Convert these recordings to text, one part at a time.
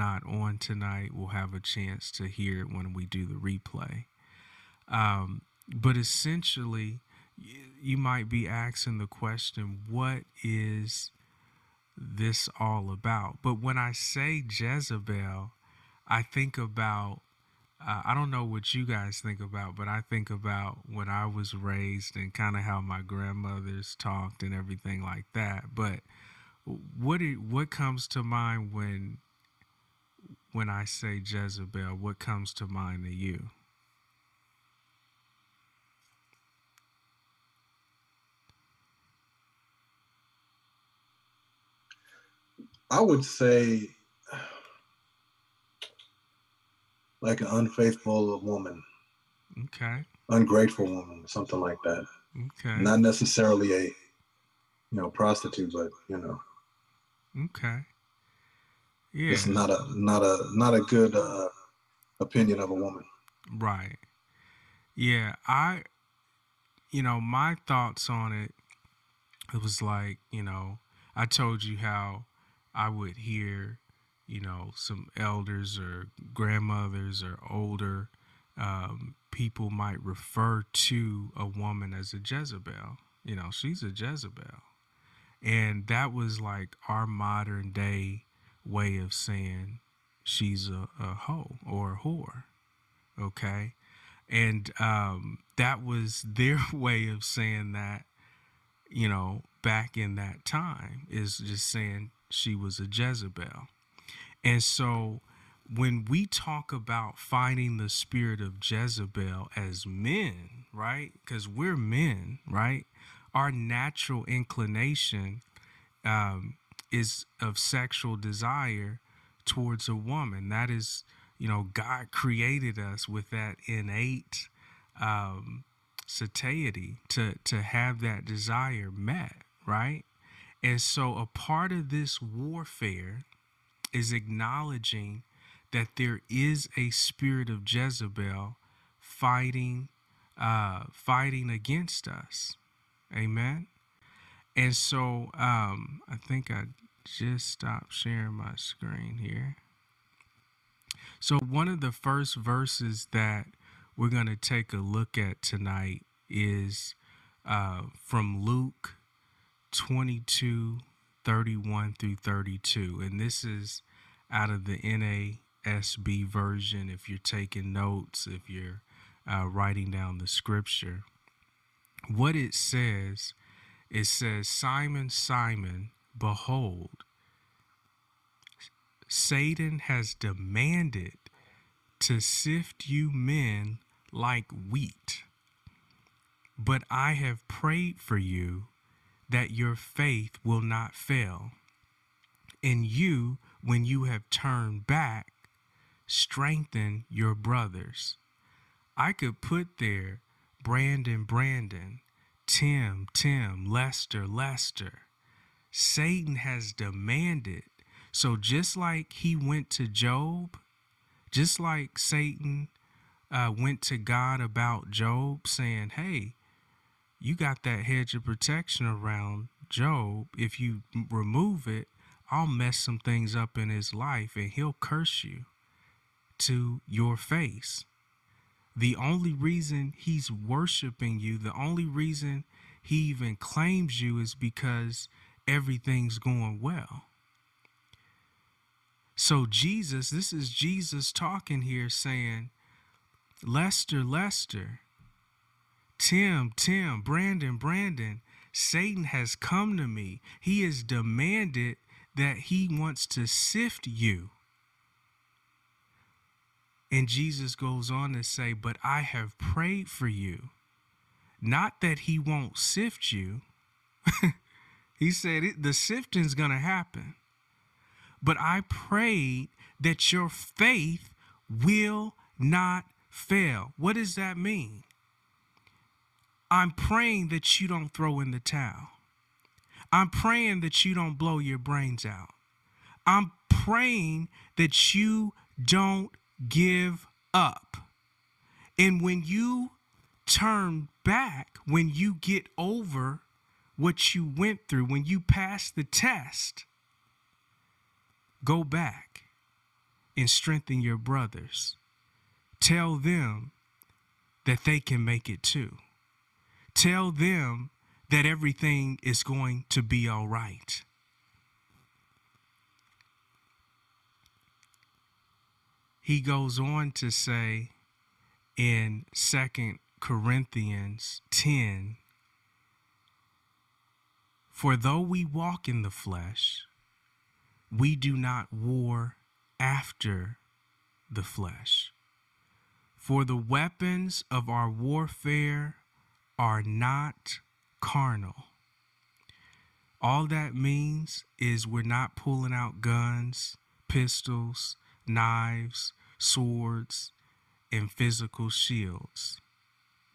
not on tonight will have a chance to hear it when we do the replay. Um, but essentially, you might be asking the question, what is this all about? But when I say Jezebel, I think about, uh, I don't know what you guys think about, but I think about when I was raised and kind of how my grandmothers talked and everything like that. But what what comes to mind when when I say Jezebel? What comes to mind to you? I would say like an unfaithful woman. Okay. Ungrateful woman, something like that. Okay. Not necessarily a, you know, prostitute, but you know. Okay. Yeah. It's not a not a not a good uh, opinion of a woman. Right. Yeah, I you know, my thoughts on it it was like, you know, I told you how I would hear, you know, some elders or grandmothers or older um, people might refer to a woman as a Jezebel. You know, she's a Jezebel. And that was like our modern day way of saying she's a, a hoe or a whore. Okay. And um, that was their way of saying that, you know, back in that time is just saying she was a Jezebel. And so when we talk about fighting the spirit of Jezebel as men, right? Because we're men, right? Our natural inclination um, is of sexual desire towards a woman. That is, you know, God created us with that innate um, satiety to to have that desire met, right? And so a part of this warfare is acknowledging that there is a spirit of Jezebel fighting uh, fighting against us. Amen. And so um, I think I just stopped sharing my screen here. So one of the first verses that we're going to take a look at tonight is uh, from Luke 22 31 through 32. And this is out of the NASB version. If you're taking notes, if you're uh, writing down the scripture, what it says, it says, Simon, Simon, behold, Satan has demanded to sift you men like wheat. But I have prayed for you that your faith will not fail. And you, when you have turned back, strengthen your brothers. I could put there Brandon, Brandon, Tim, Tim, Lester, Lester. Satan has demanded. So just like he went to Job, just like Satan uh, went to God about Job, saying, Hey, you got that hedge of protection around Job. If you remove it, I'll mess some things up in his life and he'll curse you to your face. The only reason he's worshiping you, the only reason he even claims you is because everything's going well. So, Jesus, this is Jesus talking here saying, Lester, Lester, Tim, Tim, Brandon, Brandon, Satan has come to me. He has demanded that he wants to sift you. And Jesus goes on to say, But I have prayed for you. Not that he won't sift you. he said the sifting's going to happen. But I prayed that your faith will not fail. What does that mean? I'm praying that you don't throw in the towel. I'm praying that you don't blow your brains out. I'm praying that you don't give up. And when you turn back, when you get over what you went through, when you pass the test, go back and strengthen your brothers. Tell them that they can make it too. Tell them that everything is going to be all right. He goes on to say in Second Corinthians 10 For though we walk in the flesh, we do not war after the flesh. For the weapons of our warfare are not carnal. All that means is we're not pulling out guns, pistols, knives, swords, and physical shields.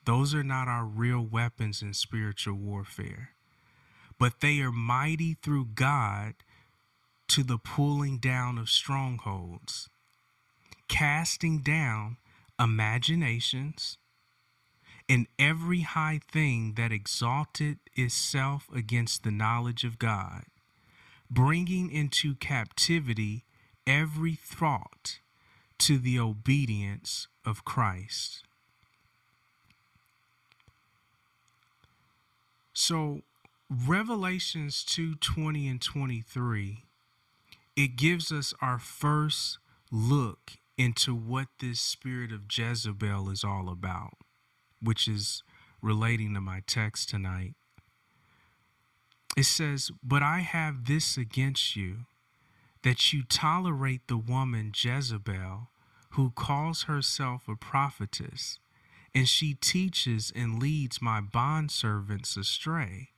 Those are not our real weapons in spiritual warfare, but they are mighty through God to the pulling down of strongholds, casting down imaginations and every high thing that exalted itself against the knowledge of God, bringing into captivity every thought to the obedience of Christ. So, Revelations 2 20 and 23, it gives us our first look into what this spirit of Jezebel is all about, which is relating to my text tonight. It says, But I have this against you, that you tolerate the woman Jezebel, who calls herself a prophetess, and she teaches and leads my bondservants astray,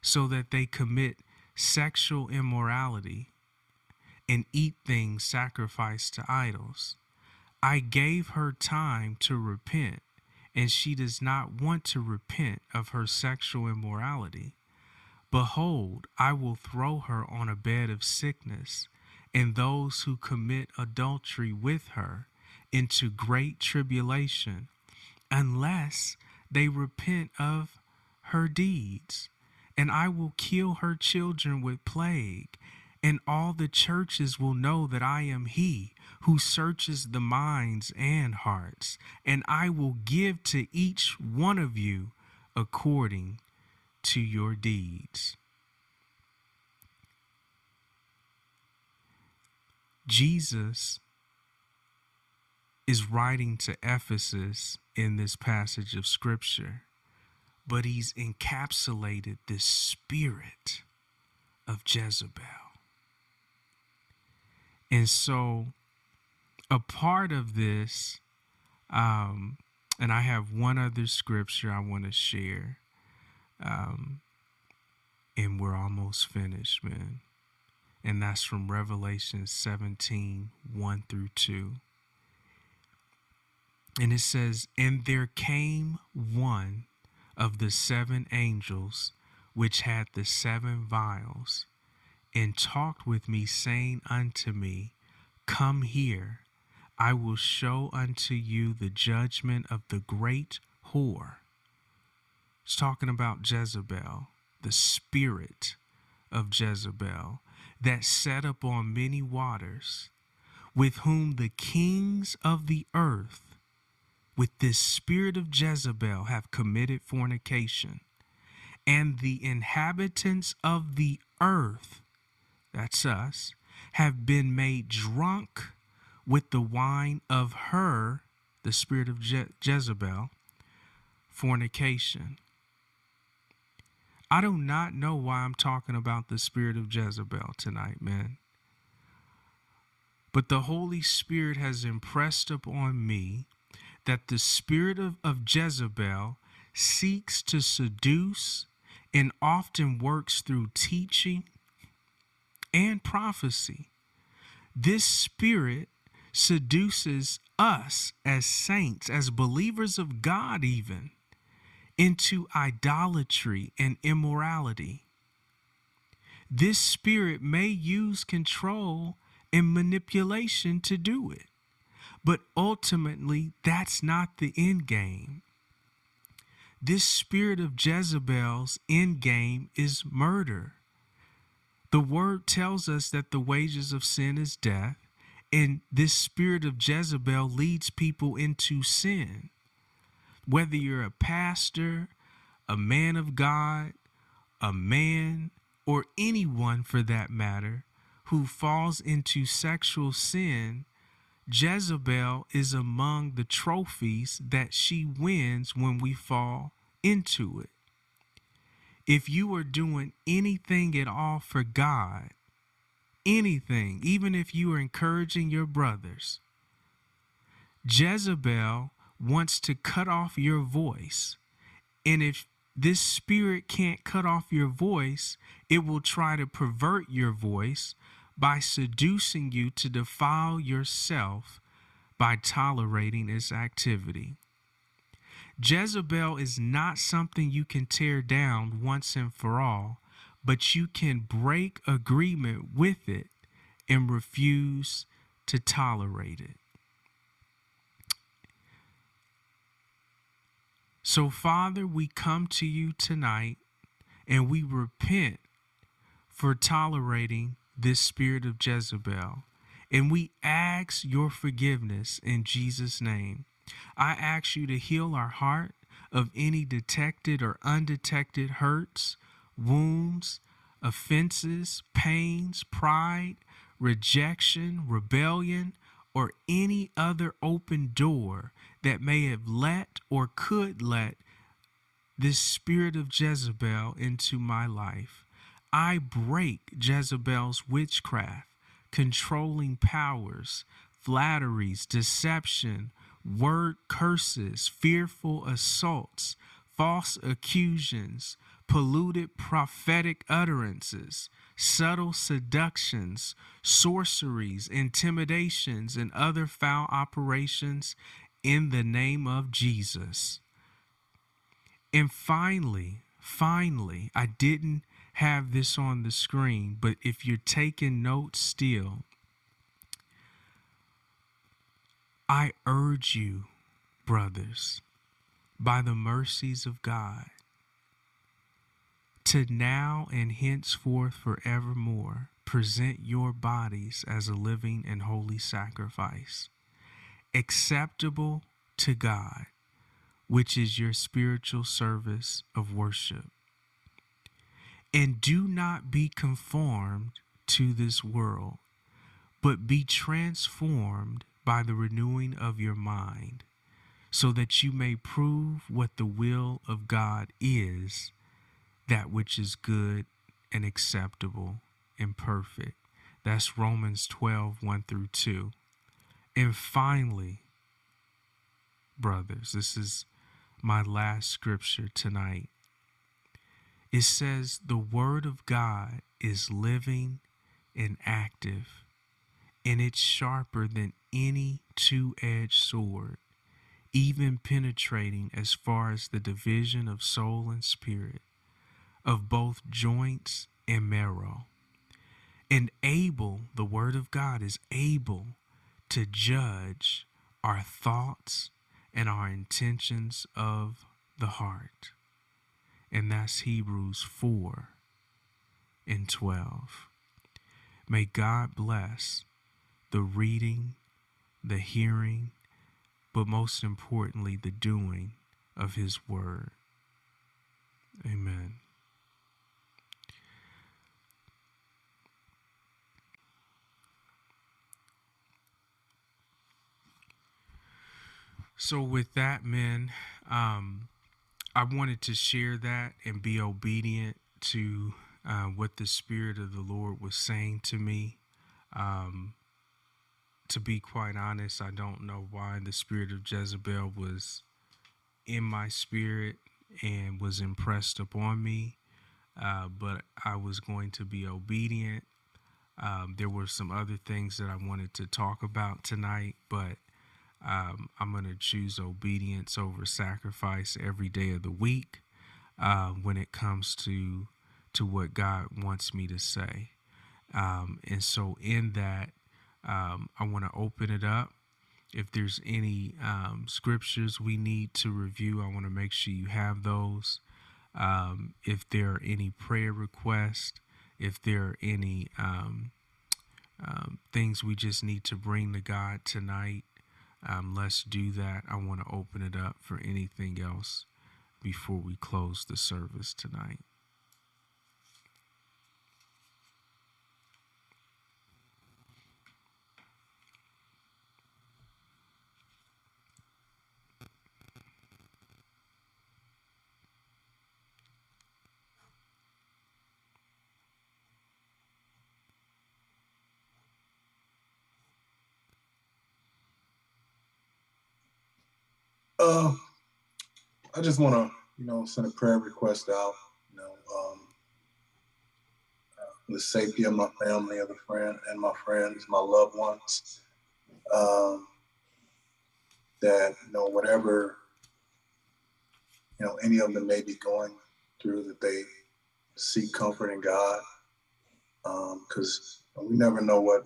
so that they commit sexual immorality and eat things sacrificed to idols. I gave her time to repent, and she does not want to repent of her sexual immorality. Behold, I will throw her on a bed of sickness, and those who commit adultery with her into great tribulation, unless they repent of her deeds. And I will kill her children with plague, and all the churches will know that I am He who searches the minds and hearts, and I will give to each one of you according to your deeds. Jesus is writing to Ephesus in this passage of scripture, but he's encapsulated this spirit of Jezebel. And so a part of this, um, and I have one other scripture I want to share. Um, and we're almost finished, man. And that's from Revelation 17 1 through 2. And it says, And there came one of the seven angels which had the seven vials, and talked with me, saying unto me, Come here I will show unto you the judgment of the great whore. It's talking about Jezebel, the spirit of Jezebel that sat upon many waters, with whom the kings of the earth, with this spirit of Jezebel, have committed fornication, and the inhabitants of the earth, that's us, have been made drunk with the wine of her, the spirit of Je- Jezebel, fornication. I do not know why I'm talking about the spirit of Jezebel tonight, man. But the Holy Spirit has impressed upon me that the spirit of, of Jezebel seeks to seduce and often works through teaching and prophecy. This spirit seduces us as saints, as believers of God, even into idolatry and immorality. This spirit may use control and manipulation to do it, but ultimately, that's not the end game. This spirit of Jezebel's end game is murder. The word tells us that the wages of sin is death, And this spirit of Jezebel leads people into sin. Whether you're a pastor, a man of God, a man, or anyone for that matter, who falls into sexual sin, Jezebel is among the trophies that she wins when we fall into it. If you are doing anything at all for God, anything, even if you are encouraging your brothers, Jezebel wants to cut off your voice. And if this spirit can't cut off your voice, it will try to pervert your voice by seducing you to defile yourself by tolerating its activity. Jezebel is not something you can tear down once and for all, but you can break agreement with it and refuse to tolerate it. So, Father, we come to you tonight and we repent for tolerating this spirit of Jezebel. And we ask your forgiveness in Jesus' name. I ask you to heal our heart of any detected or undetected hurts, wounds, offenses, pains, pride, rejection, rebellion, or any other open door that may have let or could let this spirit of Jezebel into my life. I break Jezebel's witchcraft, controlling powers, flatteries, deception, word curses, fearful assaults, false accusations, polluted prophetic utterances, subtle seductions, sorceries, intimidations, and other foul operations in the name of Jesus. And finally, finally, I didn't have this on the screen, but if you're taking notes still, I urge you, brothers, by the mercies of God, to now and henceforth forevermore present your bodies as a living and holy sacrifice, acceptable to God, which is your spiritual service of worship. And do not be conformed to this world, but be transformed by the renewing of your mind, so that you may prove what the will of God is, that which is good and acceptable and perfect. That's Romans 12, 1 through 2. And finally, brothers, this is my last scripture tonight. It says, The Word of God is living and active, and it's sharper than any two edged sword, even penetrating as far as the division of soul and spirit, of both joints and marrow. And able, the Word of God is able to judge our thoughts and our intentions of the heart and that's Hebrews 4 and 12. May God bless the reading, the hearing, but most importantly, the doing of His Word. Amen. So, with that, men, um, I wanted to share that and be obedient to uh, what the Spirit of the Lord was saying to me. Um, to be quite honest, I don't know why the spirit of Jezebel was in my spirit and was impressed upon me, uh, but I was going to be obedient. Um, there were some other things that I wanted to talk about tonight, but um, I'm going to choose obedience over sacrifice every day of the week uh, when it comes to to what God wants me to say. Um, and so, in that, um, I want to open it up. If there's any um, scriptures we need to review, I want to make sure you have those. Um, if there are any prayer requests, if there are any um, things we just need to bring to God tonight, um, let's do that. I want to open it up for anything else before we close the service tonight. Uh, I just want to, you know, send a prayer request out, you know, um, uh, the safety of my family, of the friend, and my friends, my loved ones. Um, that you know, whatever you know, any of them may be going through, that they seek comfort in God, because um, we never know what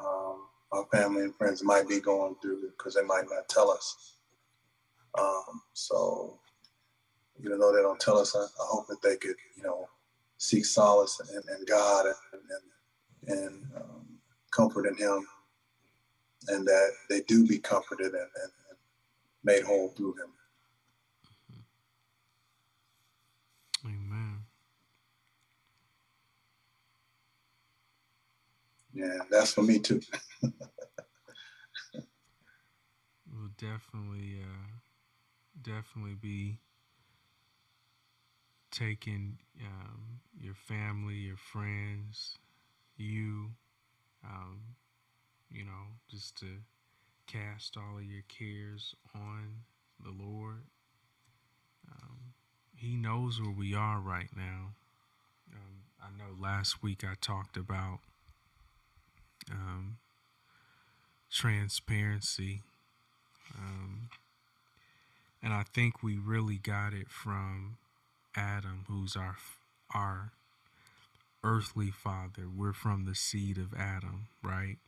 um, our family and friends might be going through because they might not tell us. Um, so, even though they don't tell us, I, I, hope that they could, you know, seek solace in, in God and, and, and um, comfort in Him, and that they do be comforted and, and, made whole through Him. Amen. Yeah, that's for me too. we'll definitely. Uh definitely be taking um, your family, your friends, you, um, you know, just to cast all of your cares on the Lord. Um, he knows where we are right now. Um, I know last week I talked about um, transparency. And I think we really got it from Adam, who's our our earthly father. We're from the seed of Adam, right?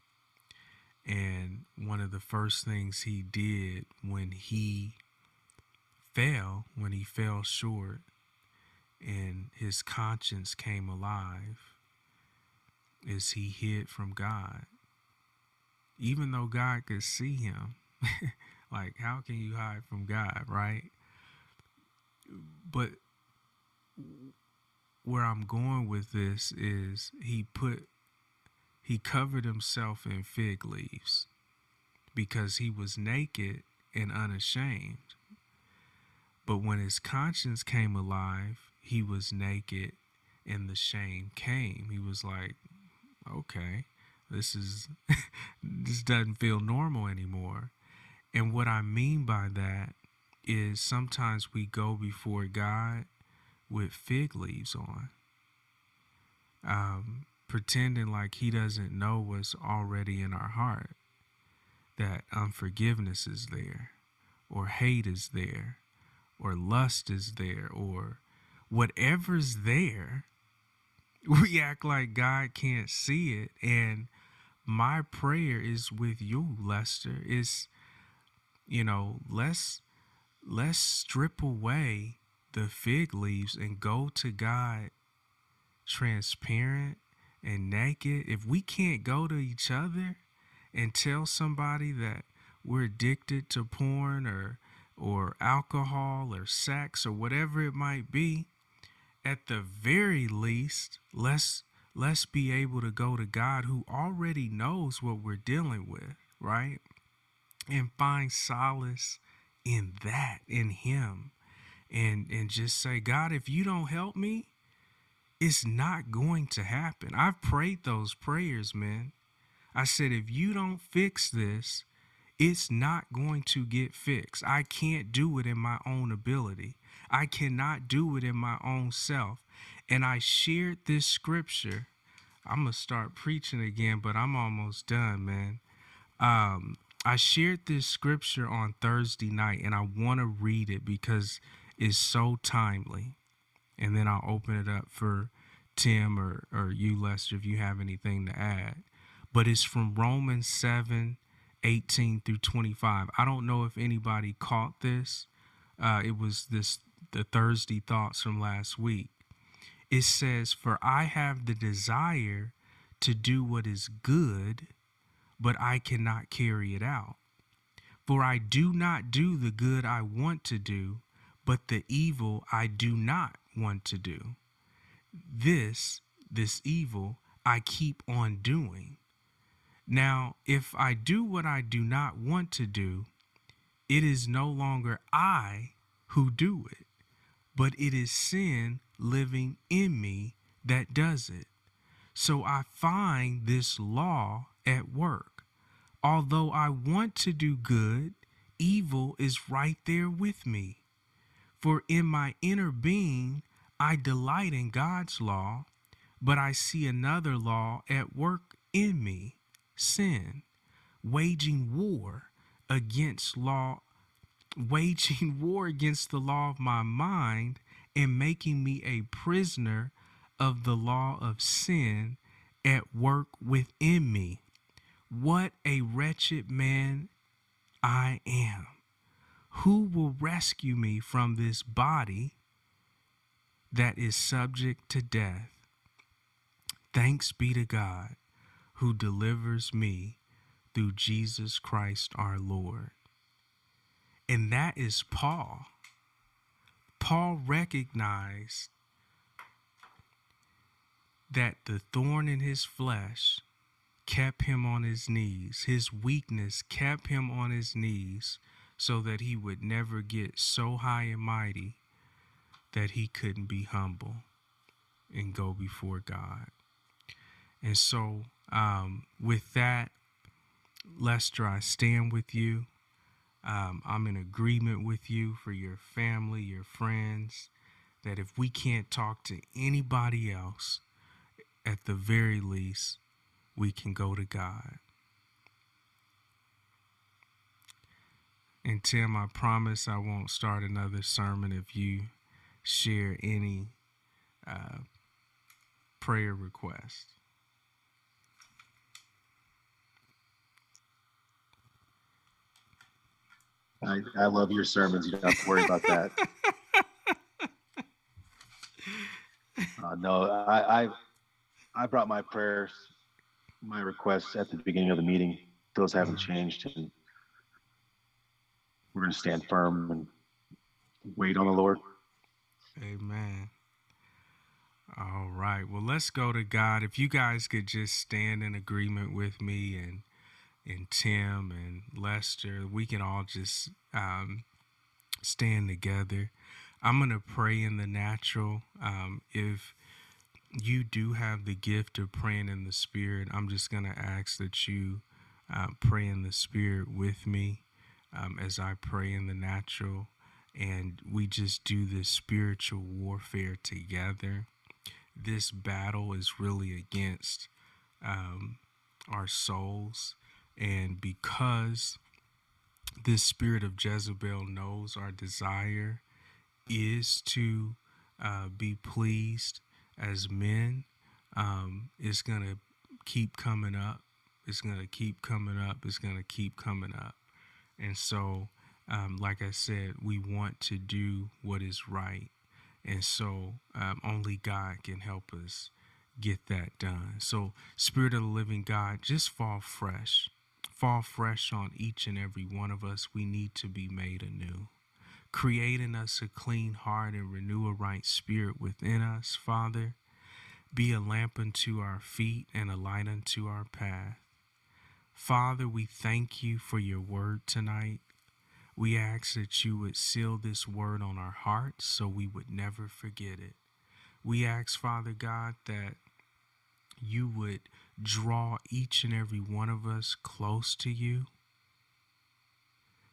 And one of the first things he did when he fell, when he fell short and his conscience came alive, is he hid from God. Even though God could see him, Like, how can you hide from God, right? But where I'm going with this is he put, he covered himself in fig leaves because he was naked and unashamed. But when his conscience came alive, he was naked and the shame came. He was like, okay, this is, this doesn't feel normal anymore. And what I mean by that is sometimes we go before God with fig leaves on, um, pretending like He doesn't know what's already in our heart, that unforgiveness is there, or hate is there, or lust is there, or whatever's there. We act like God can't see it. And my prayer is with you, Lester. Is you know, let's let's strip away the fig leaves and go to God transparent and naked. If we can't go to each other and tell somebody that we're addicted to porn or or alcohol or sex or whatever it might be, at the very least, let's let's be able to go to God who already knows what we're dealing with, right? And find solace in that, in Him. And, and just say, God, if you don't help me, it's not going to happen. I've prayed those prayers, man. I said, if you don't fix this, it's not going to get fixed. I can't do it in my own ability. I cannot do it in my own self. And I shared this scripture. I'm going to start preaching again, but I'm almost done, man. Um, I shared this scripture on Thursday night and I want to read it because it's so timely. And then I'll open it up for Tim or, or you, Lester, if you have anything to add. But it's from Romans 7 18 through 25. I don't know if anybody caught this. Uh, it was this the Thursday thoughts from last week. It says, For I have the desire to do what is good, but I cannot carry it out. For I do not do the good I want to do, but the evil I do not want to do. This, this evil, I keep on doing. Now, if I do what I do not want to do, it is no longer I who do it, but it is sin living in me that does it. So I find this law at work. Although I want to do good, evil is right there with me. For in my inner being, I delight in God's law, but I see another law at work in me sin, waging war against law, waging war against the law of my mind and making me a prisoner of the law of sin at work within me. What a wretched man I am. Who will rescue me from this body that is subject to death? Thanks be to God who delivers me through Jesus Christ our Lord. And that is Paul. Paul recognized that the thorn in his flesh kept him on his knees. His weakness kept him on his knees so that he would never get so high and mighty that he couldn't be humble and go before God. And so um, with that, Lester, I stand with you. Um, I'm in agreement with you for your family, your friends, that if we can't talk to anybody else, at the very least, we can go to God. And Tim, I promise I won't start another sermon if you share any uh, prayer requests. I, I love your sermons. You don't have to worry about that. Uh, no, I, I I brought my prayers, my requests at the beginning of the meeting. Those haven't changed, and we're going to stand firm and wait on the Lord. Amen. All right. Well, let's go to God. If you guys could just stand in agreement with me and and Tim and Lester, we can all just um, stand together. I'm going to pray in the natural. Um, if you do have the gift of praying in the Spirit, I'm just going to ask that you uh, pray in the Spirit with me um, as I pray in the natural. And we just do this spiritual warfare together. This battle is really against um, our souls and because this spirit of Jezebel knows our desire is to uh, be pleased as men, um, it's going to keep coming up. It's going to keep coming up. It's going to keep coming up. And so, um, like I said, we want to do what is right. And so, um, only God can help us get that done. So, Spirit of the Living God, just fall fresh fall fresh on each and every one of us, we need to be made anew. Create in us a clean heart and renew a right spirit within us, Father. Be a lamp unto our feet and a light unto our path. Father, we thank you for your word tonight. We ask that you would seal this word on our hearts so we would never forget it. We ask, Father God, that you would draw each and every one of us close to you.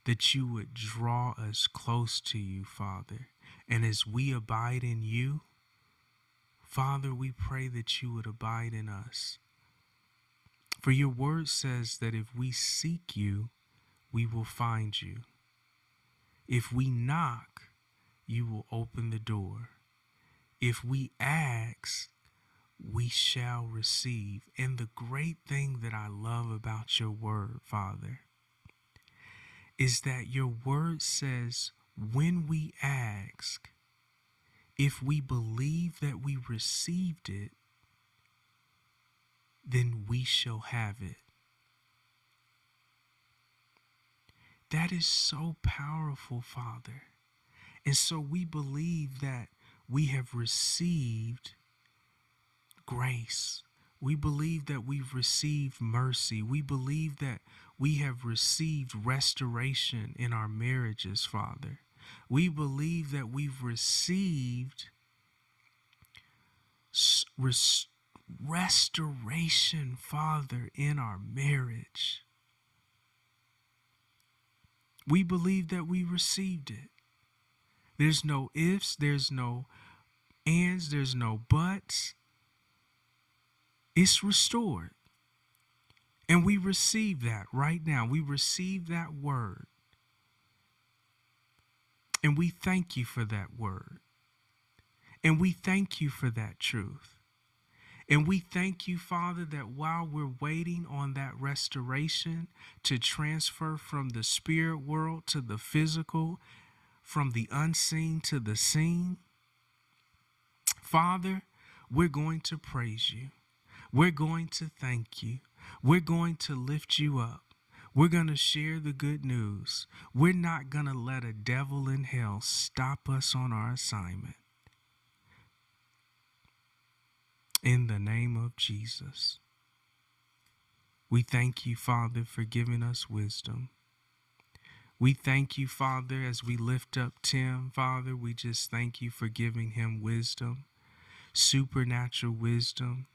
That you would draw us close to you, Father. And as we abide in you, Father, we pray that you would abide in us. For your word says that if we seek you, we will find you. If we knock, you will open the door. If we ask, we shall receive. And the great thing that I love about your word, Father, is that your word says when we ask, if we believe that we received it, then we shall have it. That is so powerful, Father. And so we believe that we have received grace. We believe that we've received mercy. We believe that we have received restoration in our marriages, Father. We believe that we've received res- restoration, Father, in our marriage. We believe that we received it. There's no ifs, there's no ands, there's no buts. It's restored. And we receive that right now. We receive that word. And we thank you for that word. And we thank you for that truth. And we thank you, Father, that while we're waiting on that restoration to transfer from the spirit world to the physical, from the unseen to the seen, Father, we're going to praise you. We're going to thank you. We're going to lift you up. We're going to share the good news. We're not going to let a devil in hell stop us on our assignment. in the name of Jesus. We thank you, Father, for giving us wisdom. We thank you, Father, as we lift up Tim, Father, we just thank you for giving him wisdom, supernatural wisdom,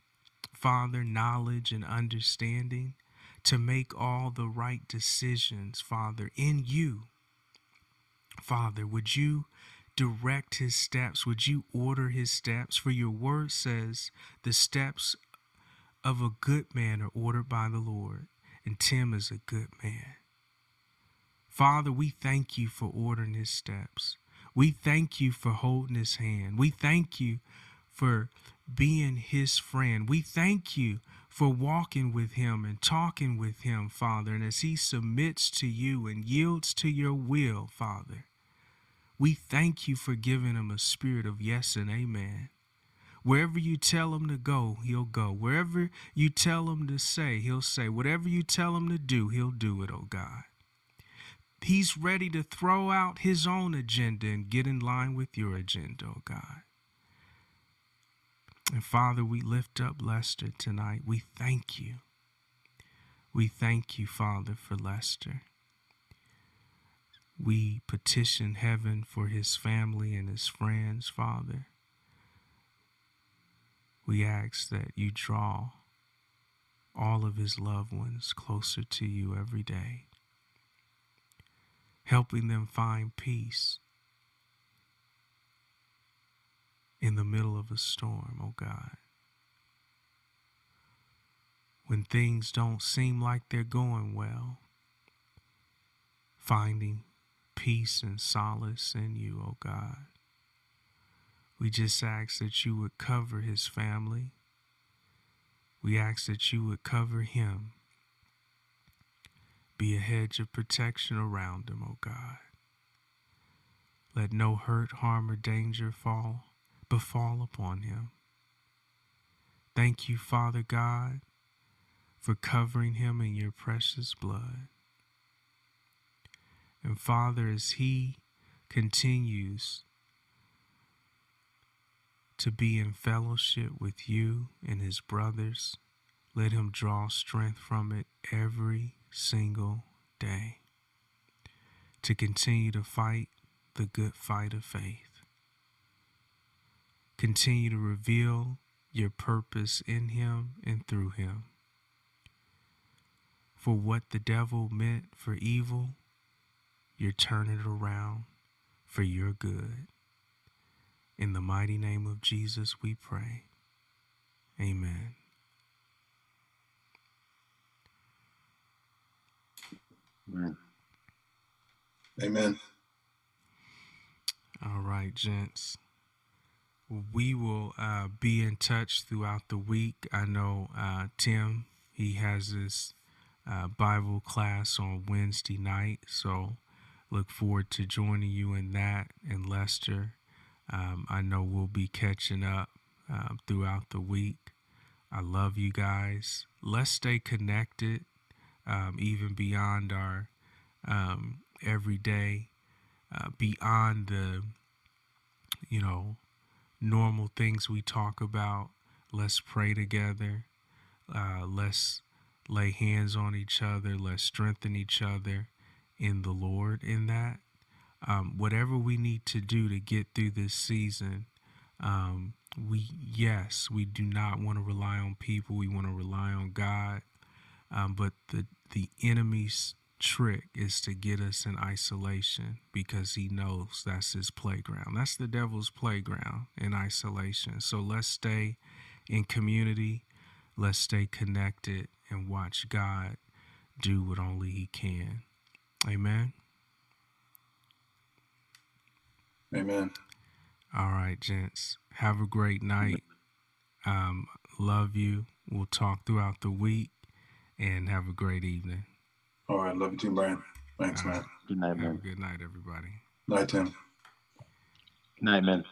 Father, knowledge and understanding to make all the right decisions, Father, in you. Father, would you direct his steps? Would you order his steps? For your word says the steps of a good man are ordered by the Lord, and Tim is a good man. Father, we thank you for ordering his steps. We thank you for holding his hand. We thank you for being his friend. We thank you for walking with him and talking with him, Father. And as he submits to you and yields to your will, Father, we thank you for giving him a spirit of yes and amen. Wherever you tell him to go, he'll go. Wherever you tell him to say, he'll say. Whatever you tell him to do, he'll do it, oh God. He's ready to throw out his own agenda and get in line with your agenda, oh God. And Father, we lift up Lester tonight. We thank you. We thank you, Father, for Lester. We petition heaven for his family and his friends, Father. We ask that you draw all of his loved ones closer to you every day, helping them find peace in the middle of a storm, oh God. When things don't seem like they're going well, finding peace and solace in you, oh God. We just ask that you would cover his family. We ask that you would cover him. Be a hedge of protection around him, O oh God. Let no hurt, harm, or danger fall befall upon him. Thank you, Father God, for covering him in your precious blood. And Father, as He continues to be in fellowship with you and His brothers, let Him draw strength from it every single day to continue to fight the good fight of faith. Continue to reveal your purpose in Him and through Him. For what the devil meant for evil, you're turning it around for your good. In the mighty name of Jesus, we pray. Amen. Amen. Amen. All right, gents. We will uh, be in touch throughout the week. I know uh, Tim, he has his uh, Bible class on Wednesday night. So Look forward to joining you in that and Lester. Um, I know we'll be catching up uh, throughout the week. I love you guys. Let's stay connected, um, even beyond our um, everyday, uh, beyond the, you know, normal things we talk about. Let's pray together. Uh, let's lay hands on each other. Let's strengthen each other in the Lord in that. Um, whatever we need to do to get through this season, um, we yes, we do not want to rely on people. We want to rely on God. Um, but the the enemy's trick is to get us in isolation because he knows that's his playground. That's the devil's playground in isolation. So let's stay in community. Let's stay connected and watch God do what only he can. Amen. Amen. All right, gents. Have a great night. Um, love you. We'll talk throughout the week and have a great evening. All right. Love you too, Brian. Thanks, All man. Good night, man. good night, everybody. Night, Tim. Good night, man.